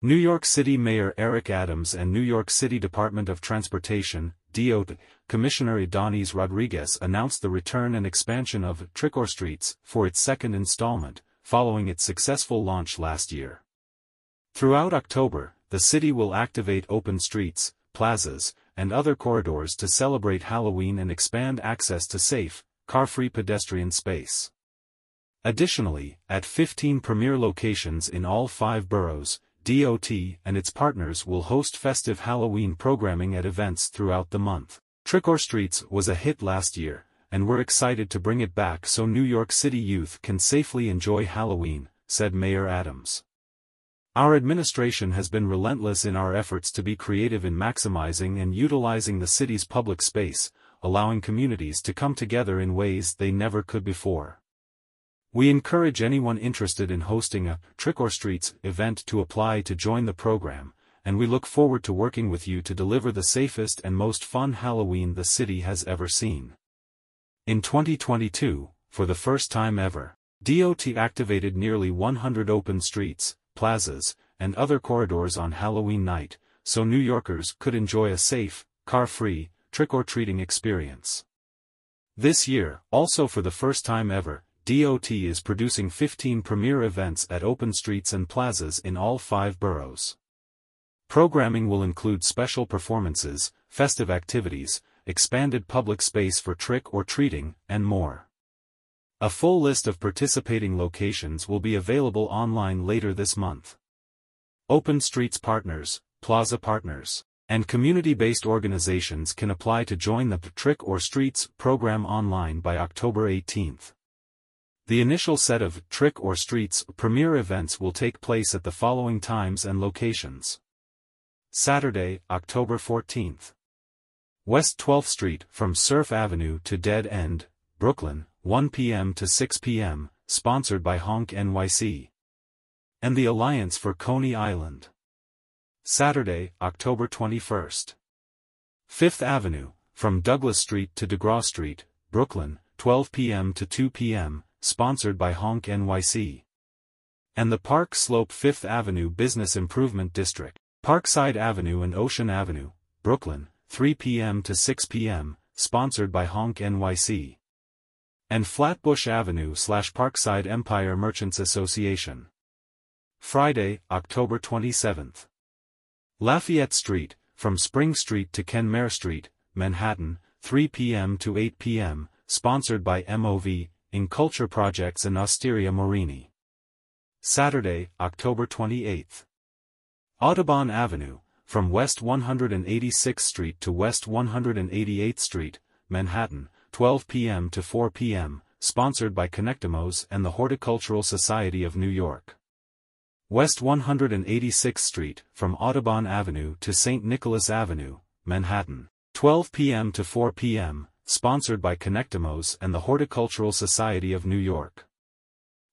New York City Mayor Eric Adams and New York City Department of Transportation, DOT, Commissioner Ydanis Rodriguez announced the return and expansion of Trick or Streets for its second installment, following its successful launch last year. Throughout October, the city will activate open streets, plazas, and other corridors to celebrate Halloween and expand access to safe, car-free pedestrian space. Additionally, at 15 premier locations in all five boroughs, DOT and its partners will host festive Halloween programming at events throughout the month. Trick or Streets was a hit last year, and we're excited to bring it back so New York City youth can safely enjoy Halloween, said Mayor Adams. Our administration has been relentless in our efforts to be creative in maximizing and utilizing the city's public space, allowing communities to come together in ways they never could before. We encourage anyone interested in hosting a Trick or Streets event to apply to join the program, and we look forward to working with you to deliver the safest and most fun Halloween the city has ever seen. In 2022, for the first time ever, DOT activated nearly 100 open streets, plazas, and other corridors on Halloween night, so New Yorkers could enjoy a safe, car-free, trick-or-treating experience. This year, also for the first time ever, DOT is producing 15 premier events at open streets and plazas in all five boroughs. Programming will include special performances, festive activities, expanded public space for trick-or-treating, and more. A full list of participating locations will be available online later this month. Open Streets Partners, Plaza Partners, and community-based organizations can apply to join the Trick or Streets program online by October 18th. The initial set of Trick or Streets premiere events will take place at the following times and locations. Saturday, October 14th. West 12th Street from Surf Avenue to Dead End, Brooklyn, 1 p.m. to 6 p.m., sponsored by Honk NYC. And the Alliance for Coney Island. Saturday, October 21st. Fifth Avenue, from Douglas Street to DeGraw Street, Brooklyn, 12 p.m. to 2 p.m., sponsored by Honk NYC. And the Park Slope Fifth Avenue Business Improvement District, Parkside Avenue and Ocean Avenue, Brooklyn, 3 p.m. to 6 p.m., sponsored by Honk NYC. And Flatbush Avenue slash Parkside Empire Merchants Association. Friday, October 27th. Lafayette Street, from Spring Street to Kenmare Street, Manhattan, 3 p.m. to 8 p.m., sponsored by MOV, in Culture Projects in Osteria Morini. Saturday, October 28th. Audubon Avenue, from West 186th Street to West 188th Street, Manhattan, 12 p.m. to 4 p.m., sponsored by Connectimos and the Horticultural Society of New York. West 186th Street, from Audubon Avenue to St. Nicholas Avenue, Manhattan, 12 p.m. to 4 p.m., sponsored by Connectimos and the Horticultural Society of New York.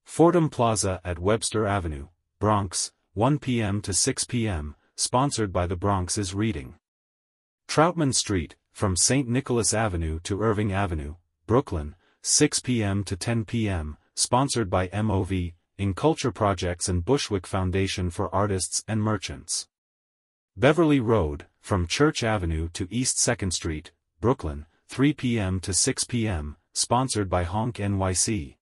Fordham Plaza at Webster Avenue, Bronx, 1 p.m. to 6 p.m., sponsored by the Bronx is Reading. Troutman Street, from St. Nicholas Avenue to Irving Avenue, Brooklyn, 6 p.m. to 10 p.m., sponsored by MOV, in Culture Projects and Bushwick Foundation for Artists and Merchants. Beverly Road, from Church Avenue to East 2nd Street, Brooklyn, 3 p.m. to 6 p.m., sponsored by Honk NYC.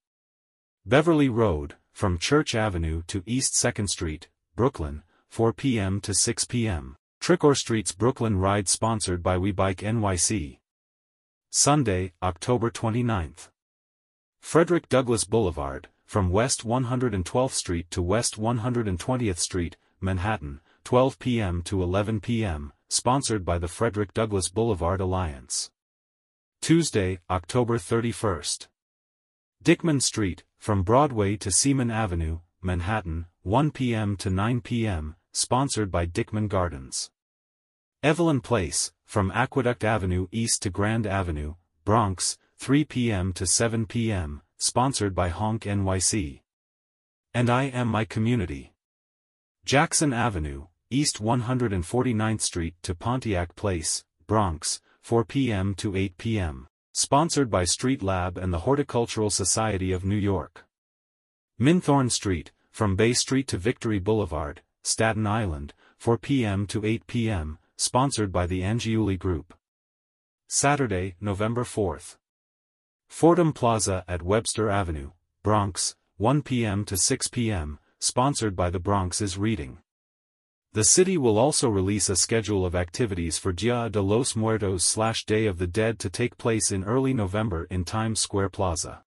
Beverly Road, from Church Avenue to East 2nd Street, Brooklyn, 4 p.m. to 6 p.m. Trick or Streets Brooklyn Ride sponsored by We Bike NYC. Sunday, October 29th. Frederick Douglass Boulevard, from West 112th Street to West 120th Street, Manhattan, 12 p.m. to 11 p.m., sponsored by the Frederick Douglass Boulevard Alliance. Tuesday, October 31st. Dyckman Street, from Broadway to Seaman Avenue, Manhattan, 1 p.m. to 9 p.m., sponsored by Dyckman Gardens. Evelyn Place, from Aqueduct Avenue East to Grand Avenue, Bronx, 3 p.m. to 7 p.m., sponsored by Honk NYC. And I am my community. Jackson Avenue, East 149th Street to Pontiac Place, Bronx, 4 p.m. to 8 p.m. Sponsored by Street Lab and the Horticultural Society of New York. Minthorne Street, from Bay Street to Victory Boulevard, Staten Island, 4 p.m. to 8 p.m., sponsored by the Angiuli Group. Saturday, November 4th. Fordham Plaza at Webster Avenue, Bronx, 1 p.m. to 6 p.m., sponsored by the Bronx is Reading. The city will also release a schedule of activities for Dia de los Muertos slash Day of the Dead to take place in early November in Times Square Plaza.